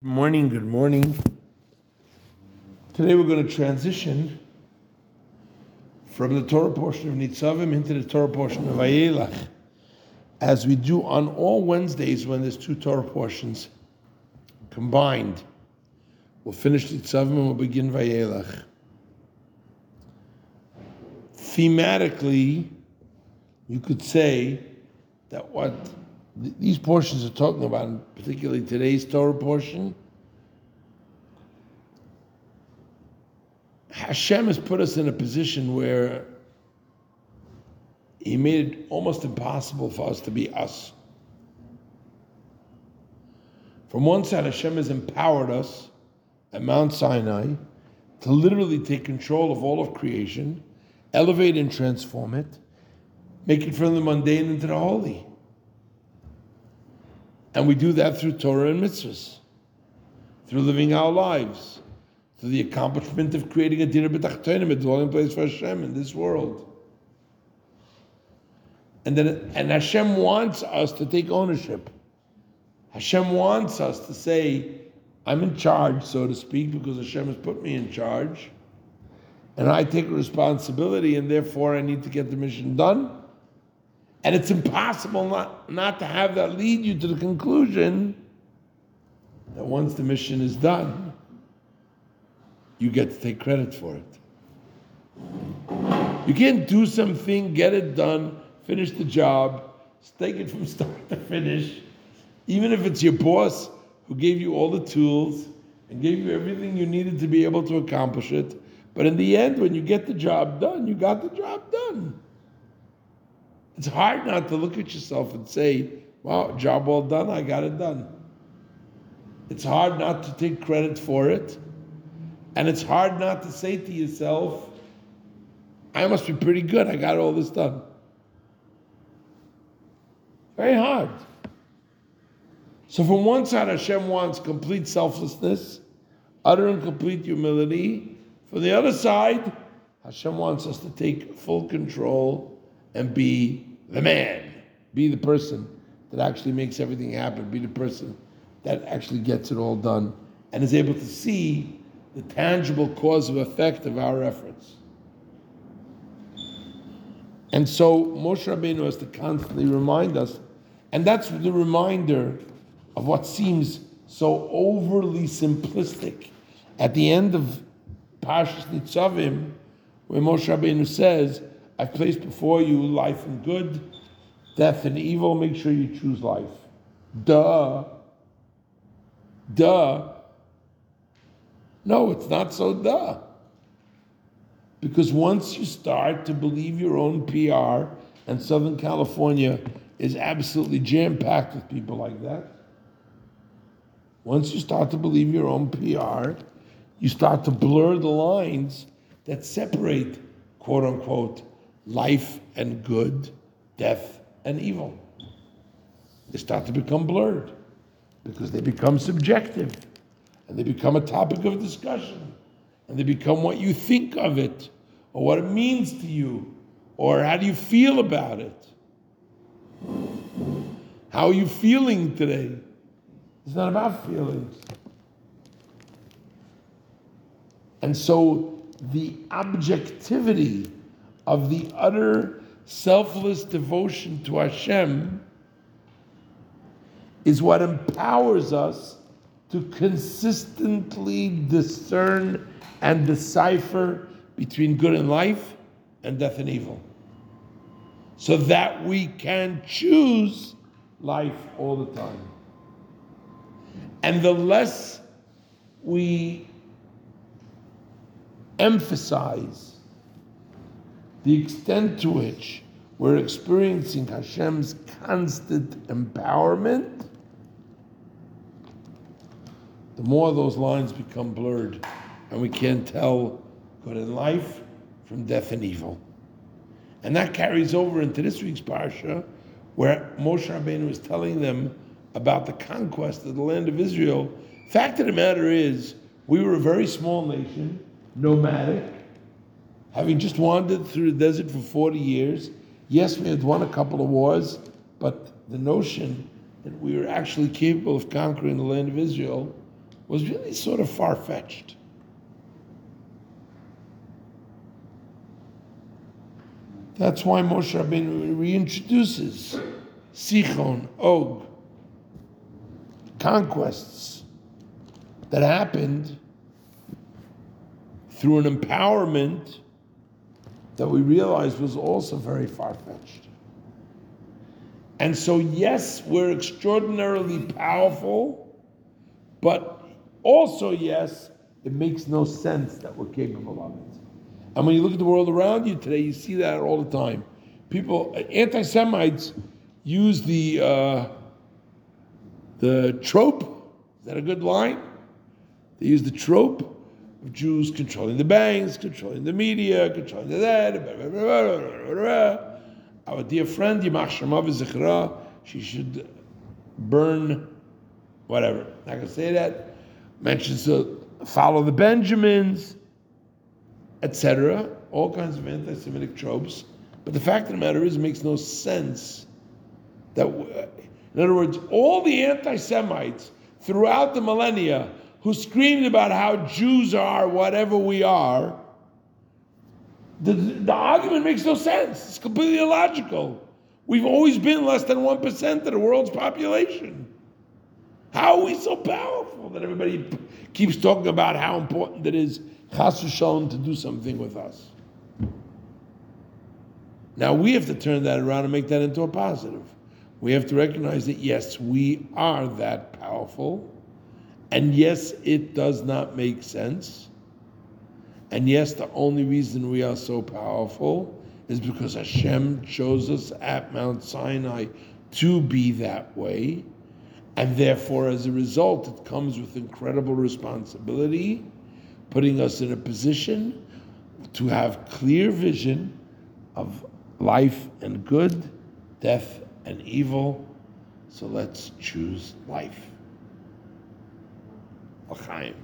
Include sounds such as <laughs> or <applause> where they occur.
Good morning, good morning. Today we're going to transition from the Torah portion of Nitzavim into the Torah portion of Vayelech, as we do on all Wednesdays when there's two Torah portions combined. We'll finish Nitzavim and we'll begin Vayelech. Thematically, you could say that what these portions are talking about, particularly today's Torah portion, Hashem has put us in a position where He made it almost impossible for us to be us. From one side, Hashem has empowered us at Mount Sinai to literally take control of all of creation, elevate and transform it, make it from the mundane into the holy. And we do that through Torah and mitzvahs, through living our lives, through the accomplishment of creating a dirah b'tachtonim, a dwelling place for Hashem in this world. And then, and Hashem wants us to take ownership. Hashem wants us to say, I'm in charge, so to speak, because Hashem has put me in charge. And I take responsibility, and therefore I need to get the mission done. And it's impossible not, not to have that lead you to the conclusion that once the mission is done, you get to take credit for it. You can't do something, get it done, finish the job, take it from <laughs> start to finish, even if it's your boss who gave you all the tools and gave you everything you needed to be able to accomplish it. But in the end, when you get the job done, you got the job done. It's hard not to look at yourself and say, wow, job well done, I got it done. It's hard not to take credit for it. And it's hard not to say to yourself, I must be pretty good, I got all this done. Very hard. So, from one side, Hashem wants complete selflessness, utter and complete humility. From the other side, Hashem wants us to take full control and be the man, be the person that actually makes everything happen, be the person that actually gets it all done and is able to see the tangible cause of effect of our efforts. And so Moshe Rabbeinu has to constantly remind us, and that's the reminder of what seems so overly simplistic. At the end of Parshas Nitzavim, where Moshe Rabbeinu says, I've placed before you life and good, death and evil, make sure you choose life. Duh. Duh. No, it's not so duh. Because once you start to believe your own PR, and Southern California is absolutely jam packed with people like that, once you start to believe your own PR, you start to blur the lines that separate, quote unquote, life and good, death and evil. They start to become blurred because they become subjective and they become a topic of discussion and they become what you think of it or what it means to you or how do you feel about it. How are you feeling today? It's not about feelings. And so the objectivity of the utter selfless devotion to Hashem is what empowers us to consistently discern and decipher between good and life and death and evil. So that we can choose life all the time. And the less we emphasize the extent to which we're experiencing Hashem's constant empowerment, the more those lines become blurred and we can't tell good and life from death and evil. And that carries over into this week's parsha, where Moshe Rabbeinu is telling them about the conquest of the land of Israel. Fact of the matter is, we were a very small nation, nomadic, having just wandered through the desert for 40 years. Yes, we had won a couple of wars, but the notion that we were actually capable of conquering the land of Israel was really sort of far fetched. That's why Moshe Rabbeinu reintroduces Sichon, Og, conquests that happened through an empowerment that we realized was also very far fetched. And so, yes, we're extraordinarily powerful, but also, yes, it makes no sense that we're capable of it. And when you look at the world around you today, you see that all the time. People, anti Semites, use the, uh, the trope. Is that a good line? They use the trope Jews controlling the banks, controlling the media, controlling the that. Our dear friend, Yimach Shemav Zichra, she should burn whatever. Not gonna say that. Mentions to follow the Benjamins, etc. All kinds of anti-Semitic tropes. But the fact of the matter is, it makes no sense that, uh, in other words, all the anti-Semites throughout the millennia who screamed about how Jews are whatever we are the, the argument makes no sense. It's completely illogical. We've always been less than 1% of the world's population. How are we so powerful that everybody keeps talking about how important it is, chas to do something with us? Now we have to turn that around and make that into a positive. We have to recognize that yes, we are that powerful, and yes, it does not make sense and yes, the only reason we are so powerful is because Hashem chose us at Mount Sinai to be that way. And therefore, as a result, it comes with incredible responsibility, putting us in a position to have clear vision of life and good, death and evil. So let's choose life. L'chaim.